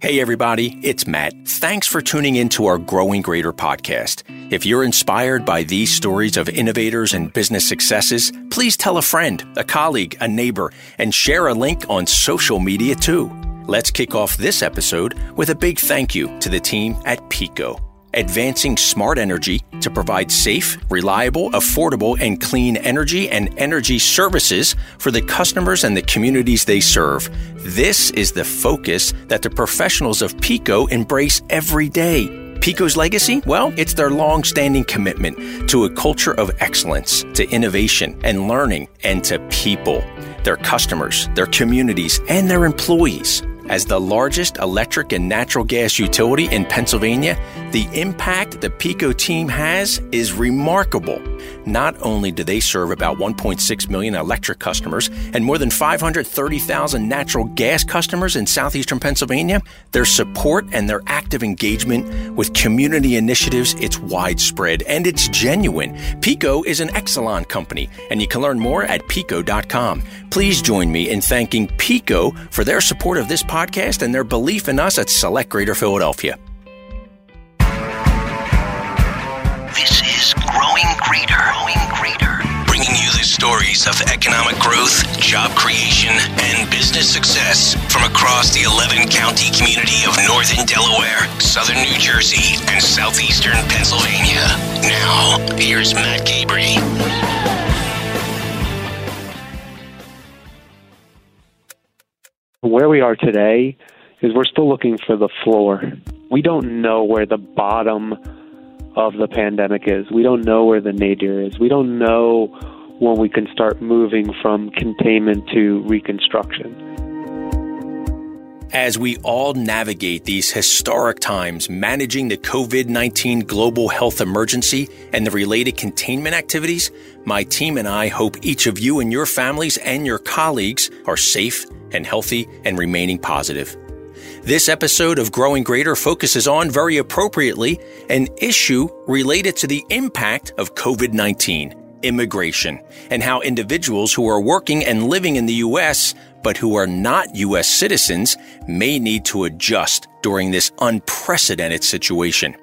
Hey, everybody, it's Matt. Thanks for tuning in to our Growing Greater podcast. If you're inspired by these stories of innovators and business successes, please tell a friend, a colleague, a neighbor, and share a link on social media too. Let's kick off this episode with a big thank you to the team at PECO advancing smart energy to provide safe, reliable, affordable, and clean energy and energy services for the customers and the communities they serve. This is the focus that the professionals of PECO embrace every day. PECO's legacy? Well, it's their long standing commitment to a culture of excellence, to innovation and learning, and to people, their customers, their communities, and their employees. As the largest electric and natural gas utility in Pennsylvania, the impact the PECO team has is remarkable. Not only do they serve about 1.6 million electric customers and more than 530,000 natural gas customers in southeastern Pennsylvania, their support and their active engagement with community initiatives, it's widespread and it's genuine. PECO is an Exelon company, and you can learn more at peco.com. Please join me in thanking PECO for their support of this podcast and their belief in us at Select Greater Philadelphia. This is Growing Greater. Growing Greater. Bringing you the stories of economic growth, job creation, and business success from across the 11 county community of northern Delaware, southern New Jersey, and southeastern Pennsylvania. Now, here's Matt Cabrey. Where we are today is we're still looking for the floor. We don't know where the bottom of the pandemic is. We don't know where the nadir is. We don't know when we can start moving from containment to reconstruction. As we all navigate these historic times, managing the COVID 19 global health emergency and the related containment activities, my team and I hope each of you and your families and your colleagues are safe and healthy and remaining positive. This episode of Growing Greater focuses on, very appropriately, an issue related to the impact of COVID 19 immigration and how individuals who are working and living in the U.S. but who are not U.S. citizens may need to adjust during this unprecedented situation.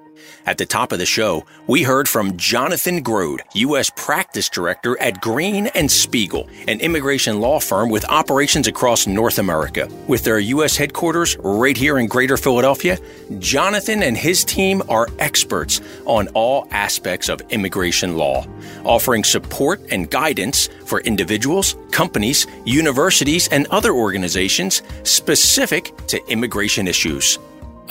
At the top of the show, we heard from Jonathan Grode, U.S. Practice Director at Green and Spiegel, an immigration law firm with operations across North America. With their U.S. headquarters right here in Greater Philadelphia, Jonathan and his team are experts on all aspects of immigration law, offering support and guidance for individuals, companies, universities, and other organizations specific to immigration issues.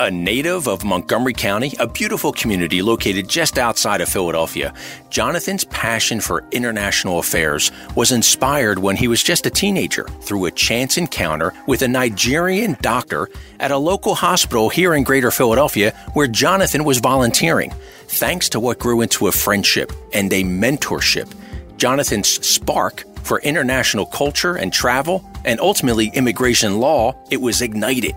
A native of Montgomery County, a beautiful community located just outside of Philadelphia, Jonathan's passion for international affairs was inspired when he was just a teenager through a chance encounter with a Nigerian doctor at a local hospital here in Greater Philadelphia where Jonathan was volunteering. Thanks to what grew into a friendship and a mentorship, Jonathan's spark for international culture and travel and ultimately immigration law, it was ignited.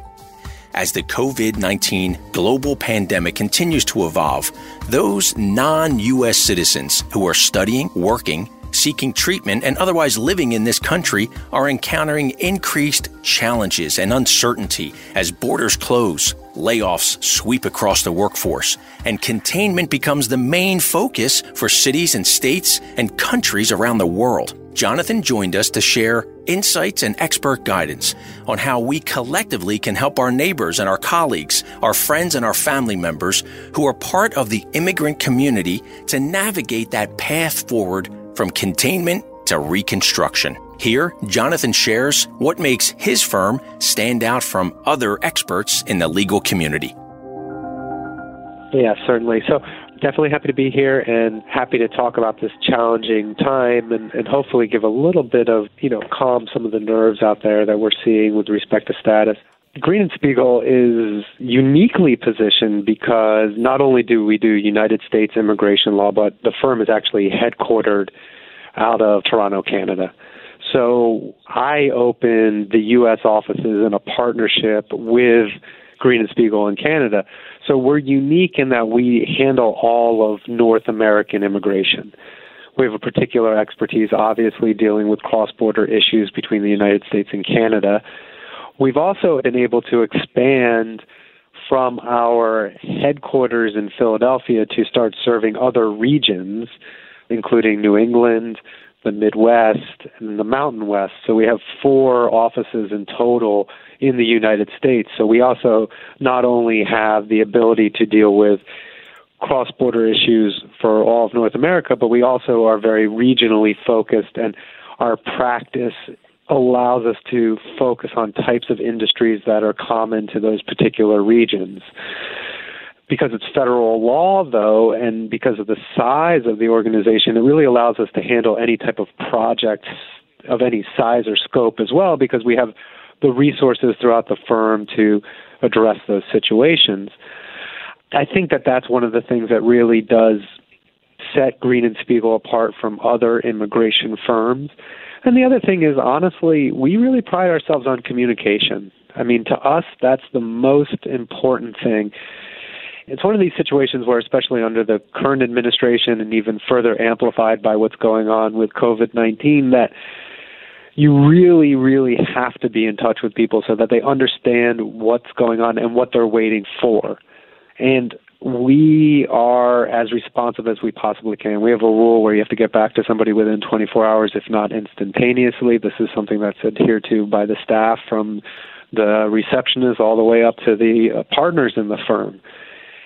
As the COVID 19 global pandemic continues to evolve, those non U.S. citizens who are studying, working, seeking treatment, and otherwise living in this country are encountering increased challenges and uncertainty as borders close, layoffs sweep across the workforce, and containment becomes the main focus for cities and states and countries around the world. Jonathan joined us to share insights and expert guidance on how we collectively can help our neighbors and our colleagues, our friends and our family members who are part of the immigrant community to navigate that path forward from containment to reconstruction. Here, Jonathan shares what makes his firm stand out from other experts in the legal community. Yeah, certainly. So definitely happy to be here and happy to talk about this challenging time and, and hopefully give a little bit of, you know, calm some of the nerves out there that we're seeing with respect to status. Green and Spiegel is uniquely positioned because not only do we do United States immigration law, but the firm is actually headquartered out of Toronto, Canada. So I opened the U.S. offices in a partnership with Green and Spiegel in Canada so we're unique in that we handle all of North American immigration. We have a particular expertise, obviously, dealing with cross border issues between the United States and Canada. We've also been able to expand from our headquarters in Philadelphia to start serving other regions, including New England, the Midwest, and the Mountain West. So we have four offices in total in the United States. So we also not only have the ability to deal with cross border issues for all of North America, but we also are very regionally focused and our practice allows us to focus on types of industries that are common to those particular regions. Because it's federal law, though, and because of the size of the organization, it really allows us to handle any type of project of any size or scope as well, because we have the resources throughout the firm to address those situations. I think that that's one of the things that really does set Green and Spiegel apart from other immigration firms. And the other thing is, honestly, we really pride ourselves on communication. I mean, to us, that's the most important thing. It's one of these situations where, especially under the current administration and even further amplified by what's going on with COVID 19, that you really, really have to be in touch with people so that they understand what's going on and what they're waiting for. And we are as responsive as we possibly can. We have a rule where you have to get back to somebody within 24 hours, if not instantaneously. This is something that's adhered to by the staff from the receptionist all the way up to the uh, partners in the firm.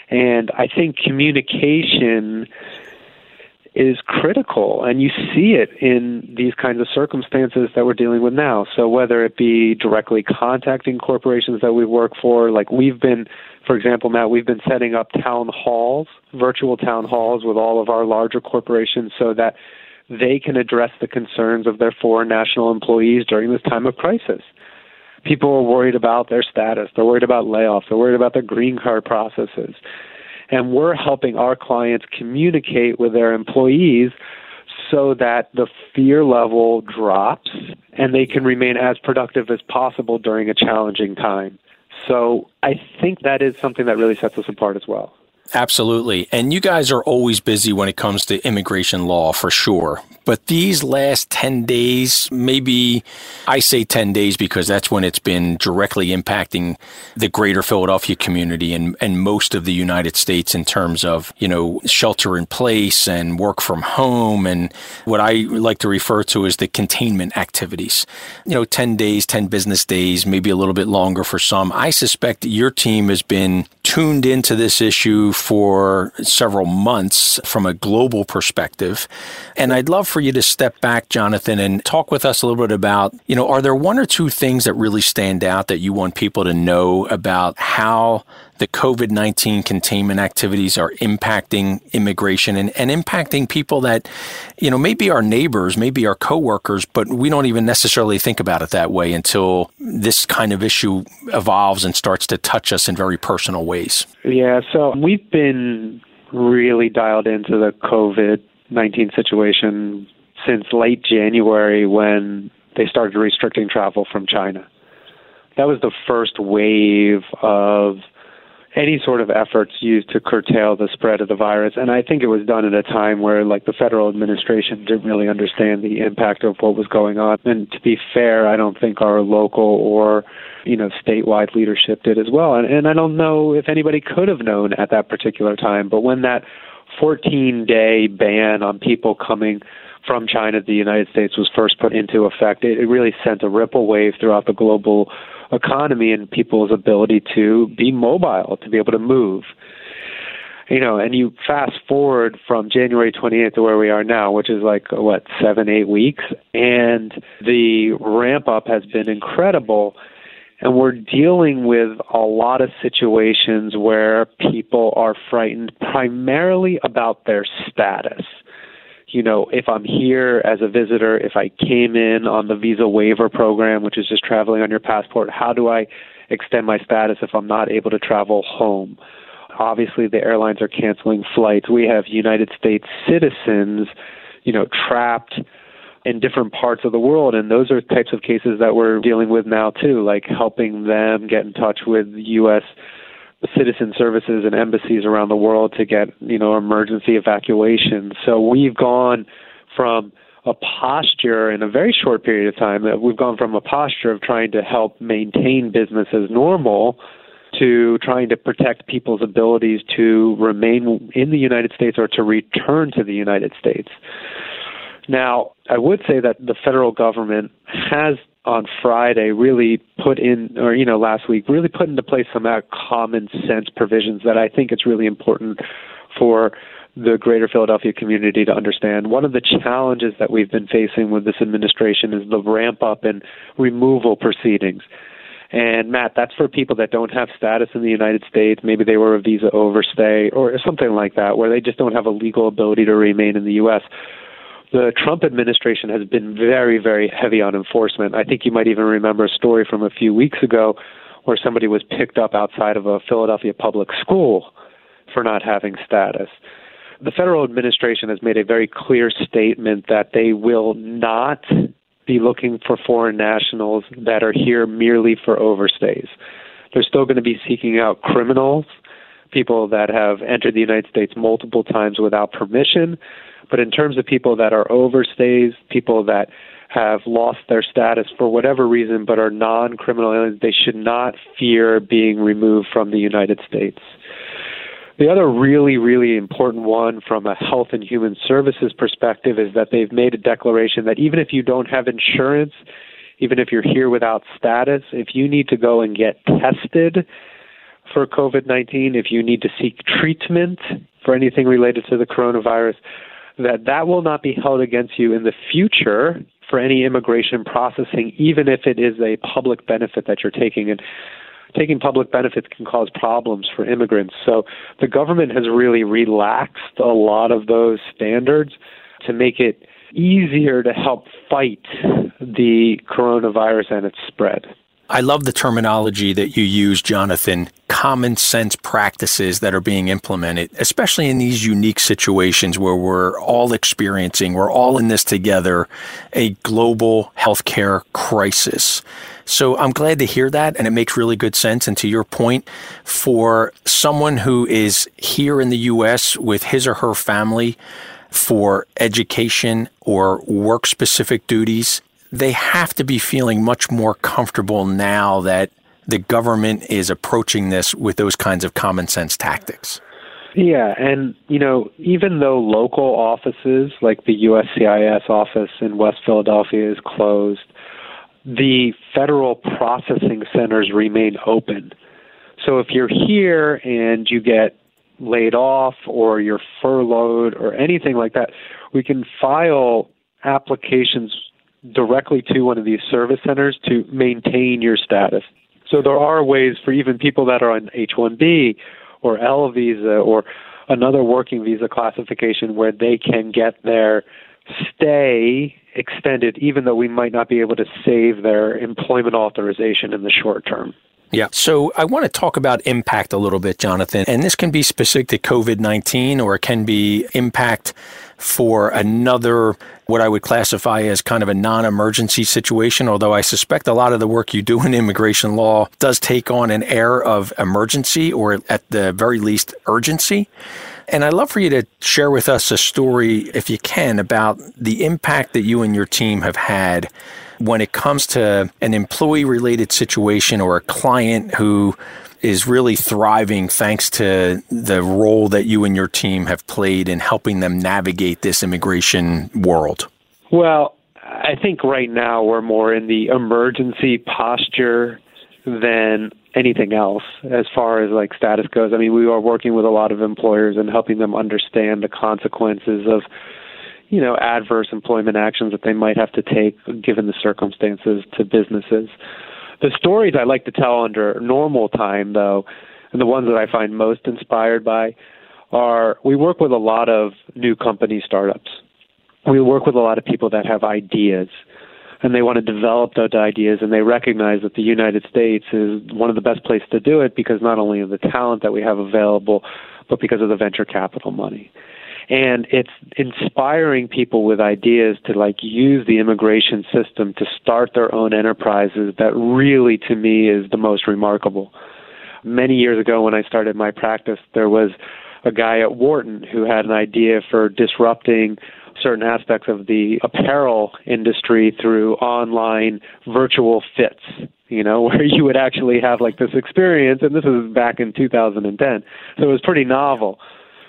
And I think communication is critical, and you see it in these kinds of circumstances that we're dealing with now. So, whether it be directly contacting corporations that we work for, like we've been, for example, Matt, we've been setting up town halls, virtual town halls with all of our larger corporations so that they can address the concerns of their foreign national employees during this time of crisis. People are worried about their status, they're worried about layoffs, they're worried about their green card processes and we're helping our clients communicate with their employees so that the fear level drops and they can remain as productive as possible during a challenging time. So I think that is something that really sets us apart as well. Absolutely. And you guys are always busy when it comes to immigration law for sure. But these last 10 days, maybe I say 10 days because that's when it's been directly impacting the greater Philadelphia community and, and most of the United States in terms of, you know, shelter in place and work from home and what I like to refer to as the containment activities. You know, 10 days, 10 business days, maybe a little bit longer for some. I suspect your team has been tuned into this issue for several months from a global perspective. And I'd love for you to step back, Jonathan, and talk with us a little bit about, you know, are there one or two things that really stand out that you want people to know about how the COVID 19 containment activities are impacting immigration and, and impacting people that, you know, maybe our neighbors, maybe our coworkers, but we don't even necessarily think about it that way until this kind of issue evolves and starts to touch us in very personal ways. Yeah, so we've been really dialed into the COVID 19 situation since late January when they started restricting travel from China. That was the first wave of any sort of efforts used to curtail the spread of the virus. And I think it was done at a time where, like, the federal administration didn't really understand the impact of what was going on. And to be fair, I don't think our local or, you know, statewide leadership did as well. And, and I don't know if anybody could have known at that particular time. But when that 14 day ban on people coming from China to the United States was first put into effect, it, it really sent a ripple wave throughout the global economy and people's ability to be mobile, to be able to move. You know, and you fast forward from January 28th to where we are now, which is like, what, seven, eight weeks, and the ramp up has been incredible. And we're dealing with a lot of situations where people are frightened primarily about their status you know, if I'm here as a visitor, if I came in on the visa waiver program, which is just traveling on your passport, how do I extend my status if I'm not able to travel home? Obviously, the airlines are canceling flights. We have United States citizens, you know, trapped in different parts of the world and those are types of cases that we're dealing with now too like helping them get in touch with US citizen services and embassies around the world to get you know emergency evacuations. So we've gone from a posture in a very short period of time that we've gone from a posture of trying to help maintain business as normal to trying to protect people's abilities to remain in the United States or to return to the United States. Now, I would say that the federal government has on Friday really put in, or, you know, last week, really put into place some common sense provisions that I think it's really important for the greater Philadelphia community to understand. One of the challenges that we've been facing with this administration is the ramp up in removal proceedings. And Matt, that's for people that don't have status in the United States. Maybe they were a visa overstay or something like that, where they just don't have a legal ability to remain in the U.S. The Trump administration has been very, very heavy on enforcement. I think you might even remember a story from a few weeks ago where somebody was picked up outside of a Philadelphia public school for not having status. The federal administration has made a very clear statement that they will not be looking for foreign nationals that are here merely for overstays. They're still going to be seeking out criminals, people that have entered the United States multiple times without permission. But in terms of people that are overstays, people that have lost their status for whatever reason but are non criminal aliens, they should not fear being removed from the United States. The other really, really important one from a health and human services perspective is that they've made a declaration that even if you don't have insurance, even if you're here without status, if you need to go and get tested for COVID 19, if you need to seek treatment for anything related to the coronavirus, that that will not be held against you in the future for any immigration processing, even if it is a public benefit that you're taking. And taking public benefits can cause problems for immigrants. So the government has really relaxed a lot of those standards to make it easier to help fight the coronavirus and its spread. I love the terminology that you use, Jonathan. Common sense practices that are being implemented, especially in these unique situations where we're all experiencing, we're all in this together, a global healthcare crisis. So I'm glad to hear that, and it makes really good sense. And to your point, for someone who is here in the U.S. with his or her family for education or work specific duties, they have to be feeling much more comfortable now that the government is approaching this with those kinds of common sense tactics. Yeah, and you know, even though local offices like the USCIS office in West Philadelphia is closed, the federal processing centers remain open. So if you're here and you get laid off or you're furloughed or anything like that, we can file applications directly to one of these service centers to maintain your status. So there are ways for even people that are on H-1B or L visa or another working visa classification where they can get their stay extended, even though we might not be able to save their employment authorization in the short term. Yeah. So I want to talk about impact a little bit, Jonathan. And this can be specific to COVID 19 or it can be impact for another, what I would classify as kind of a non emergency situation. Although I suspect a lot of the work you do in immigration law does take on an air of emergency or at the very least urgency. And I'd love for you to share with us a story, if you can, about the impact that you and your team have had when it comes to an employee related situation or a client who is really thriving thanks to the role that you and your team have played in helping them navigate this immigration world? Well, I think right now we're more in the emergency posture than anything else as far as like status goes. I mean, we are working with a lot of employers and helping them understand the consequences of you know adverse employment actions that they might have to take given the circumstances to businesses. The stories I like to tell under normal time though, and the ones that I find most inspired by are we work with a lot of new company startups. We work with a lot of people that have ideas and they want to develop those ideas and they recognize that the United States is one of the best places to do it because not only of the talent that we have available, but because of the venture capital money. And it's inspiring people with ideas to like use the immigration system to start their own enterprises that really to me is the most remarkable. Many years ago when I started my practice, there was a guy at Wharton who had an idea for disrupting certain aspects of the apparel industry through online virtual fits, you know, where you would actually have like this experience. And this was back in 2010. So it was pretty novel.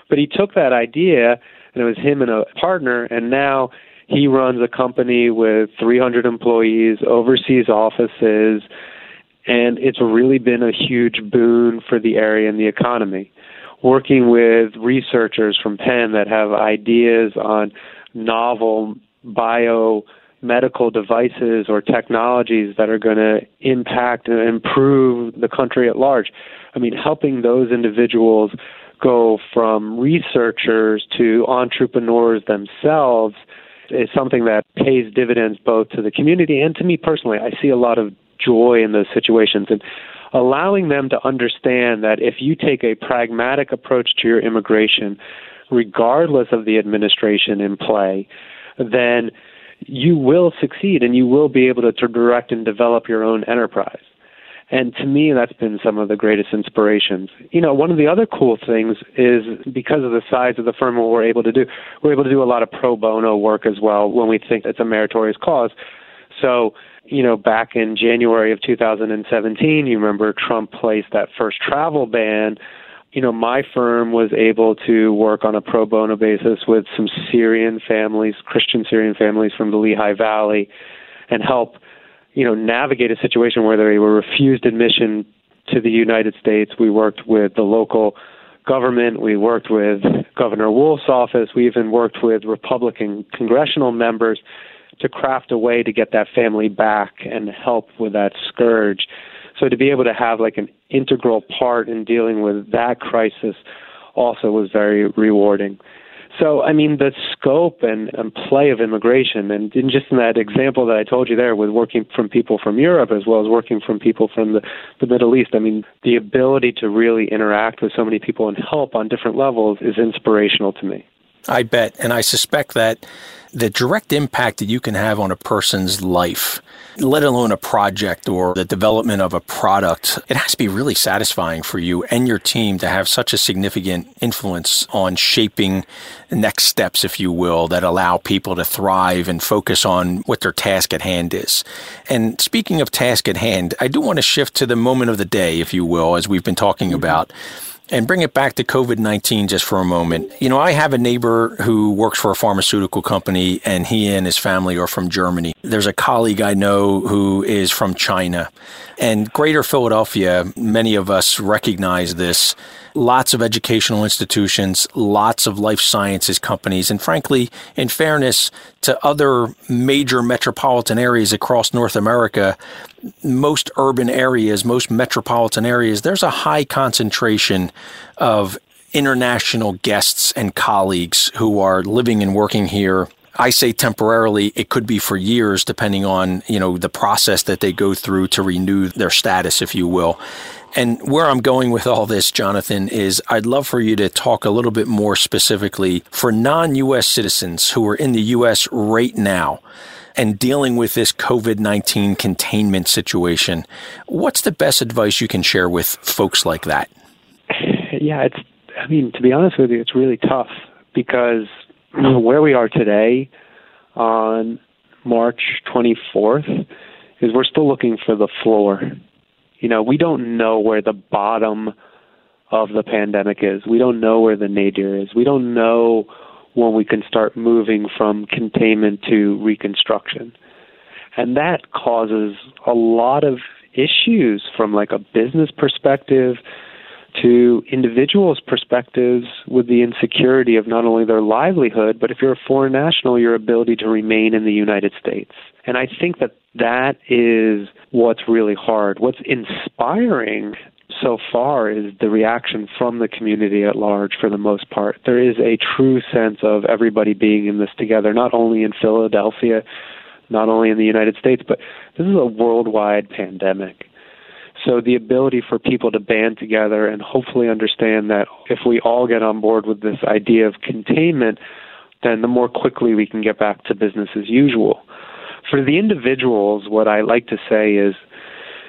But he took that idea, and it was him and a partner, and now he runs a company with 300 employees, overseas offices, and it's really been a huge boon for the area and the economy. Working with researchers from Penn that have ideas on novel biomedical devices or technologies that are going to impact and improve the country at large. I mean, helping those individuals go from researchers to entrepreneurs themselves is something that pays dividends both to the community and to me personally. I see a lot of joy in those situations and allowing them to understand that if you take a pragmatic approach to your immigration, regardless of the administration in play, then you will succeed and you will be able to, to direct and develop your own enterprise. And to me, that's been some of the greatest inspirations. You know, one of the other cool things is because of the size of the firm, what we're able to do, we're able to do a lot of pro bono work as well when we think it's a meritorious cause. So, you know, back in January of 2017, you remember Trump placed that first travel ban. You know, my firm was able to work on a pro bono basis with some Syrian families, Christian Syrian families from the Lehigh Valley, and help you know, navigate a situation where they were refused admission to the United States. We worked with the local government. We worked with Governor Wolf's office. We even worked with Republican congressional members to craft a way to get that family back and help with that scourge. So to be able to have like an integral part in dealing with that crisis also was very rewarding. So, I mean, the scope and, and play of immigration, and in just in that example that I told you there, with working from people from Europe as well as working from people from the, the Middle East, I mean, the ability to really interact with so many people and help on different levels is inspirational to me. I bet. And I suspect that the direct impact that you can have on a person's life, let alone a project or the development of a product, it has to be really satisfying for you and your team to have such a significant influence on shaping next steps, if you will, that allow people to thrive and focus on what their task at hand is. And speaking of task at hand, I do want to shift to the moment of the day, if you will, as we've been talking mm-hmm. about and bring it back to COVID 19 just for a moment. You know, I have a neighbor who works for a pharmaceutical company, and he and his family are from Germany. There's a colleague I know who is from China. And Greater Philadelphia, many of us recognize this lots of educational institutions, lots of life sciences companies, and frankly, in fairness to other major metropolitan areas across North America, most urban areas, most metropolitan areas, there's a high concentration of international guests and colleagues who are living and working here I say temporarily, it could be for years, depending on, you know, the process that they go through to renew their status, if you will. And where I'm going with all this, Jonathan, is I'd love for you to talk a little bit more specifically for non US citizens who are in the US right now and dealing with this COVID 19 containment situation. What's the best advice you can share with folks like that? Yeah, it's, I mean, to be honest with you, it's really tough because where we are today on March 24th is we're still looking for the floor you know, we don't know where the bottom of the pandemic is. We don't know where the nadir is. We don't know when we can start moving from containment to reconstruction. And that causes a lot of issues from like a business perspective to individuals' perspectives with the insecurity of not only their livelihood, but if you're a foreign national, your ability to remain in the United States. And I think that that is what's really hard. What's inspiring so far is the reaction from the community at large for the most part. There is a true sense of everybody being in this together, not only in Philadelphia, not only in the United States, but this is a worldwide pandemic. So the ability for people to band together and hopefully understand that if we all get on board with this idea of containment, then the more quickly we can get back to business as usual. For the individuals, what I like to say is,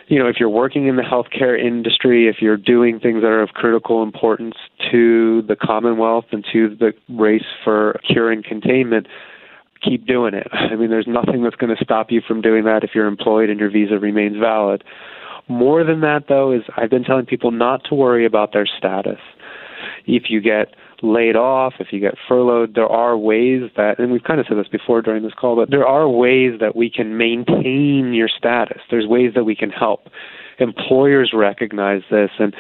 you know, if you're working in the healthcare industry, if you're doing things that are of critical importance to the Commonwealth and to the race for cure and containment, keep doing it. I mean, there's nothing that's going to stop you from doing that if you're employed and your visa remains valid. More than that, though, is I've been telling people not to worry about their status. If you get laid off, if you get furloughed, there are ways that, and we've kind of said this before during this call, but there are ways that we can maintain your status. There's ways that we can help. Employers recognize this and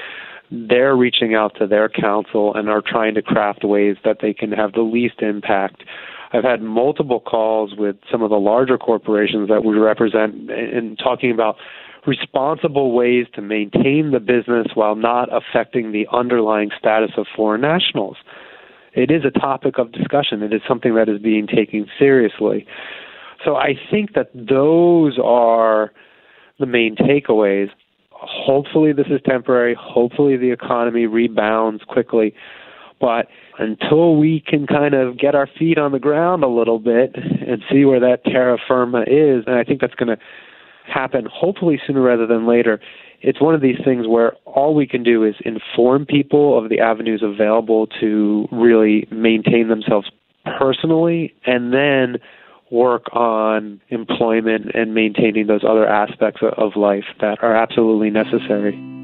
they're reaching out to their counsel and are trying to craft ways that they can have the least impact. I've had multiple calls with some of the larger corporations that we represent and talking about responsible ways to maintain the business while not affecting the underlying status of foreign nationals. It is a topic of discussion. It is something that is being taken seriously. So I think that those are the main takeaways. Hopefully, this is temporary. Hopefully, the economy rebounds quickly. But until we can kind of get our feet on the ground a little bit and see where that terra firma is, and I think that's going to happen hopefully sooner rather than later. It's one of these things where all we can do is inform people of the avenues available to really maintain themselves personally and then work on employment and maintaining those other aspects of life that are absolutely necessary.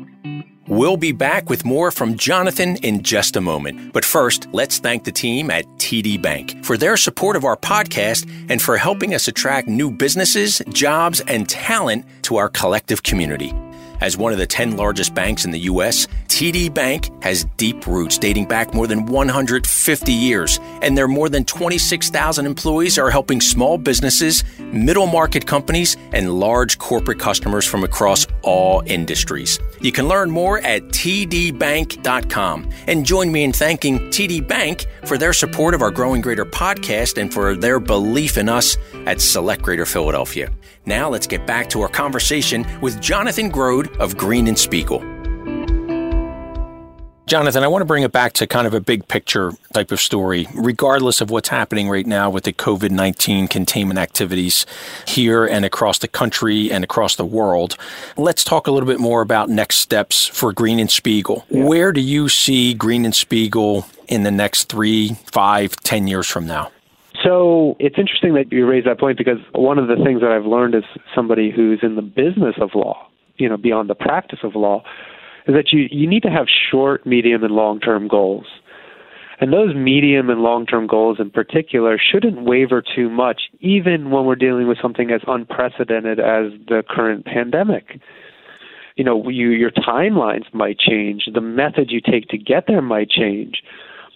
We'll be back with more from Jonathan in just a moment. But first, let's thank the team at TD Bank for their support of our podcast and for helping us attract new businesses, jobs, and talent to our collective community. As one of the 10 largest banks in the U.S., TD Bank has deep roots dating back more than 150 years, and their more than 26,000 employees are helping small businesses, middle market companies, and large corporate customers from across all industries. You can learn more at tdbank.com and join me in thanking TD Bank for their support of our Growing Greater podcast and for their belief in us at Select Greater Philadelphia. Now let's get back to our conversation with Jonathan Grode of Green and Spiegel. Jonathan, I want to bring it back to kind of a big picture type of story, regardless of what's happening right now with the COVID 19 containment activities here and across the country and across the world. Let's talk a little bit more about next steps for Green and Spiegel. Yeah. Where do you see Green and Spiegel in the next three, five, ten years from now? So it's interesting that you raise that point because one of the things that I've learned as somebody who's in the business of law, you know, beyond the practice of law, is that you, you need to have short, medium, and long term goals. And those medium and long term goals in particular shouldn't waver too much, even when we're dealing with something as unprecedented as the current pandemic. You know, you, your timelines might change, the method you take to get there might change.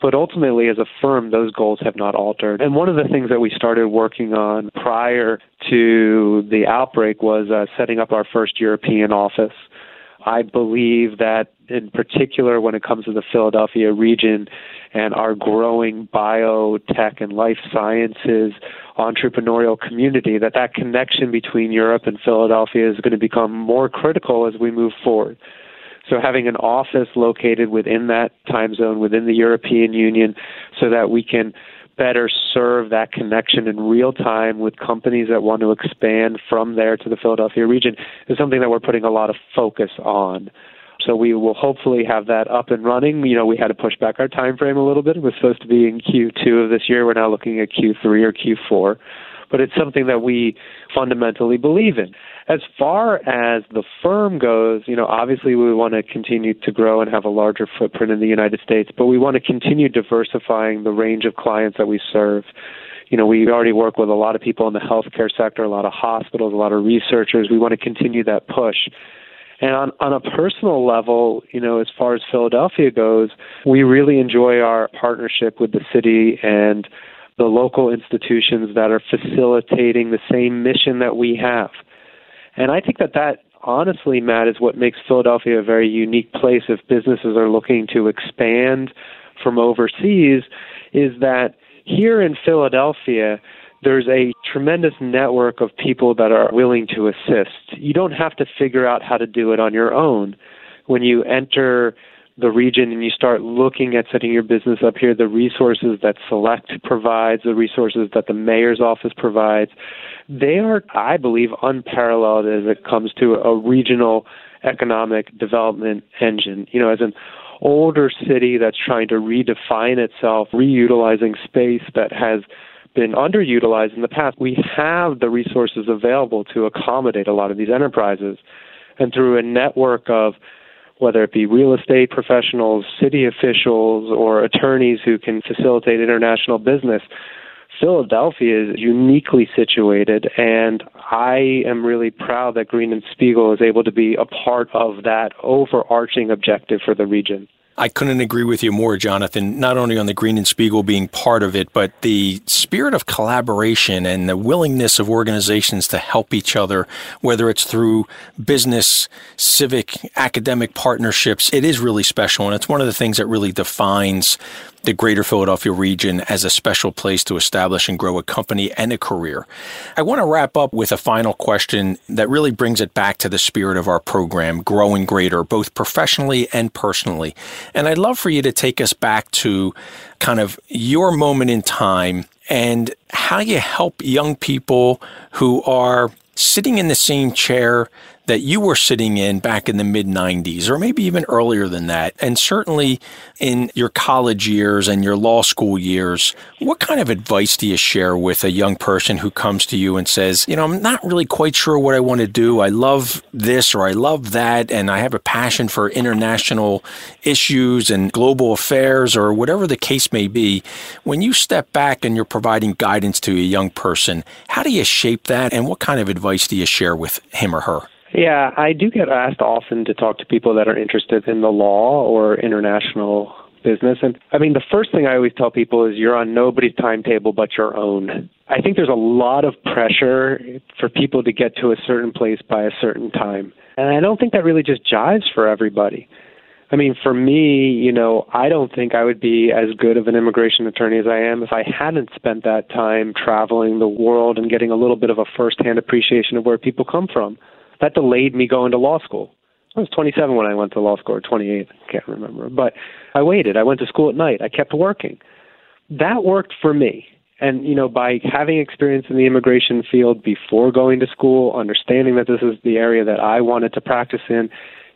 But ultimately, as a firm, those goals have not altered. And one of the things that we started working on prior to the outbreak was uh, setting up our first European office. I believe that, in particular, when it comes to the Philadelphia region and our growing biotech and life sciences entrepreneurial community, that that connection between Europe and Philadelphia is going to become more critical as we move forward. So having an office located within that time zone, within the European Union, so that we can better serve that connection in real time with companies that want to expand from there to the Philadelphia region is something that we're putting a lot of focus on. So we will hopefully have that up and running. You know, we had to push back our time frame a little bit. It was supposed to be in Q2 of this year. We're now looking at Q3 or Q4. But it's something that we fundamentally believe in. As far as the firm goes, you know, obviously we want to continue to grow and have a larger footprint in the United States, but we want to continue diversifying the range of clients that we serve. You know, we already work with a lot of people in the healthcare sector, a lot of hospitals, a lot of researchers. We want to continue that push. And on, on a personal level, you know, as far as Philadelphia goes, we really enjoy our partnership with the city and the local institutions that are facilitating the same mission that we have. And I think that that honestly, Matt, is what makes Philadelphia a very unique place if businesses are looking to expand from overseas is that here in Philadelphia, there's a tremendous network of people that are willing to assist. You don't have to figure out how to do it on your own. When you enter the region and you start looking at setting your business up here, the resources that Select provides, the resources that the mayor's office provides, they are, I believe, unparalleled as it comes to a regional economic development engine. You know, as an older city that's trying to redefine itself, reutilizing space that has been underutilized in the past, we have the resources available to accommodate a lot of these enterprises. And through a network of whether it be real estate professionals, city officials, or attorneys who can facilitate international business, Philadelphia is uniquely situated, and I am really proud that Green and Spiegel is able to be a part of that overarching objective for the region. I couldn't agree with you more, Jonathan, not only on the Green and Spiegel being part of it, but the spirit of collaboration and the willingness of organizations to help each other, whether it's through business, civic, academic partnerships. It is really special. And it's one of the things that really defines the greater Philadelphia region as a special place to establish and grow a company and a career. I want to wrap up with a final question that really brings it back to the spirit of our program, Growing Greater, both professionally and personally. And I'd love for you to take us back to kind of your moment in time and how you help young people who are sitting in the same chair that you were sitting in back in the mid 90s, or maybe even earlier than that, and certainly in your college years and your law school years, what kind of advice do you share with a young person who comes to you and says, you know, I'm not really quite sure what I want to do. I love this or I love that, and I have a passion for international issues and global affairs or whatever the case may be. When you step back and you're providing guidance to a young person, how do you shape that, and what kind of advice do you share with him or her? Yeah, I do get asked often to talk to people that are interested in the law or international business. And I mean, the first thing I always tell people is you're on nobody's timetable but your own. I think there's a lot of pressure for people to get to a certain place by a certain time. And I don't think that really just jives for everybody. I mean, for me, you know, I don't think I would be as good of an immigration attorney as I am if I hadn't spent that time traveling the world and getting a little bit of a firsthand appreciation of where people come from that delayed me going to law school. I was 27 when I went to law school, or 28, I can't remember. But I waited. I went to school at night. I kept working. That worked for me. And, you know, by having experience in the immigration field before going to school, understanding that this is the area that I wanted to practice in,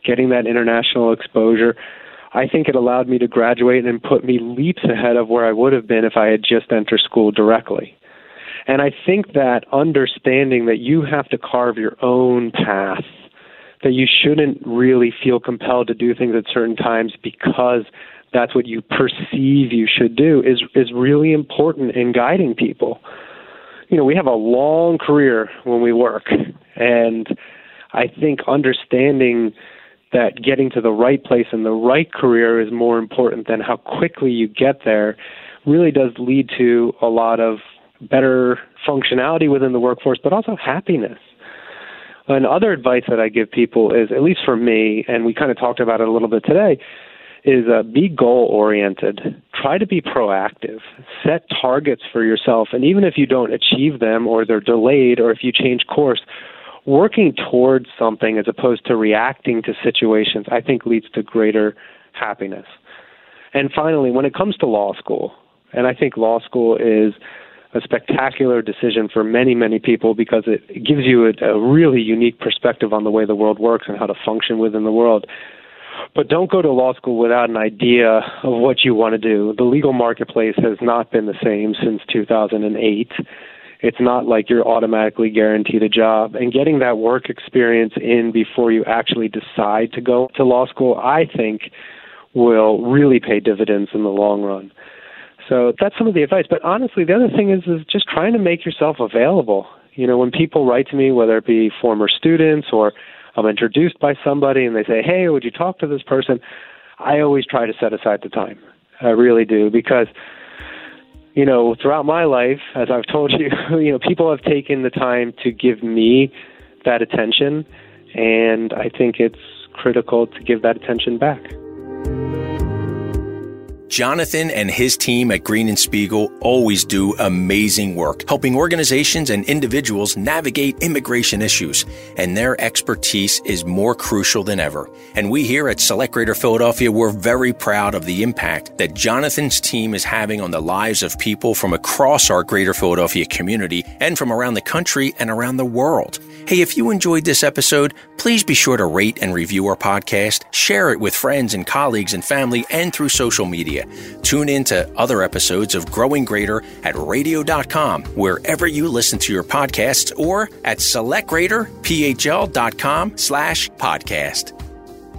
getting that international exposure, I think it allowed me to graduate and put me leaps ahead of where I would have been if I had just entered school directly. And I think that understanding that you have to carve your own path, that you shouldn't really feel compelled to do things at certain times because that's what you perceive you should do is is really important in guiding people. You know, we have a long career when we work and I think understanding that getting to the right place in the right career is more important than how quickly you get there really does lead to a lot of better functionality within the workforce, but also happiness. And other advice that I give people is, at least for me, and we kind of talked about it a little bit today, is uh, be goal oriented. Try to be proactive. Set targets for yourself. And even if you don't achieve them or they're delayed or if you change course, working towards something as opposed to reacting to situations, I think leads to greater happiness. And finally, when it comes to law school, and I think law school is a spectacular decision for many, many people because it gives you a, a really unique perspective on the way the world works and how to function within the world. But don't go to law school without an idea of what you want to do. The legal marketplace has not been the same since 2008. It's not like you're automatically guaranteed a job. And getting that work experience in before you actually decide to go to law school, I think, will really pay dividends in the long run. So that's some of the advice. But honestly, the other thing is is just trying to make yourself available. You know, when people write to me, whether it be former students or I'm introduced by somebody and they say, "Hey, would you talk to this person?" I always try to set aside the time. I really do because you know, throughout my life, as I've told you, you know, people have taken the time to give me that attention, and I think it's critical to give that attention back. Jonathan and his team at Green and Spiegel always do amazing work, helping organizations and individuals navigate immigration issues, and their expertise is more crucial than ever. And we here at Select Greater Philadelphia, we're very proud of the impact that Jonathan's team is having on the lives of people from across our Greater Philadelphia community and from around the country and around the world. Hey, if you enjoyed this episode, please be sure to rate and review our podcast, share it with friends and colleagues and family, and through social media. Tune in to other episodes of Growing Greater at radio.com, wherever you listen to your podcasts, or at selectgreaterphl.com slash podcast.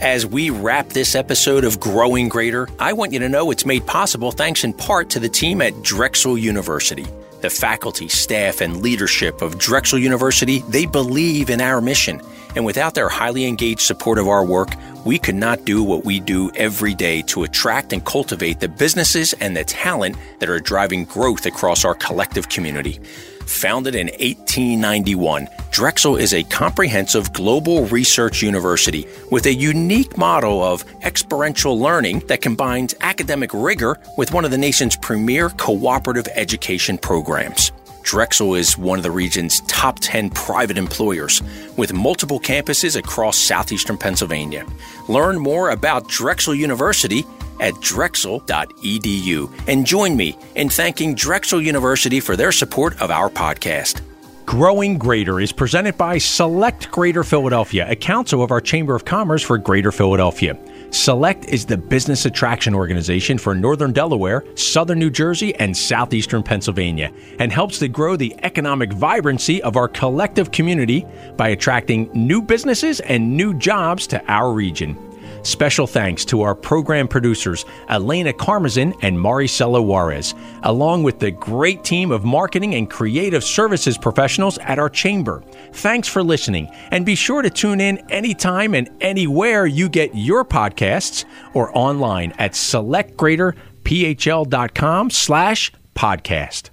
As we wrap this episode of Growing Greater, I want you to know it's made possible thanks in part to the team at Drexel University. The faculty, staff, and leadership of Drexel University, they believe in our mission. And without their highly engaged support of our work, we could not do what we do every day to attract and cultivate the businesses and the talent that are driving growth across our collective community. Founded in 1891, Drexel is a comprehensive global research university with a unique model of experiential learning that combines academic rigor with one of the nation's premier cooperative education programs. Drexel is one of the region's top 10 private employers with multiple campuses across southeastern Pennsylvania. Learn more about Drexel University at drexel.edu and join me in thanking Drexel University for their support of our podcast. Growing Greater is presented by Select Greater Philadelphia, a council of our Chamber of Commerce for Greater Philadelphia. Select is the business attraction organization for Northern Delaware, Southern New Jersey, and Southeastern Pennsylvania, and helps to grow the economic vibrancy of our collective community by attracting new businesses and new jobs to our region. Special thanks to our program producers, Elena Carmazin and Maricela Juarez, along with the great team of marketing and creative services professionals at our chamber. Thanks for listening, and be sure to tune in anytime and anywhere you get your podcasts or online at selectgreaterphl.com slash podcast.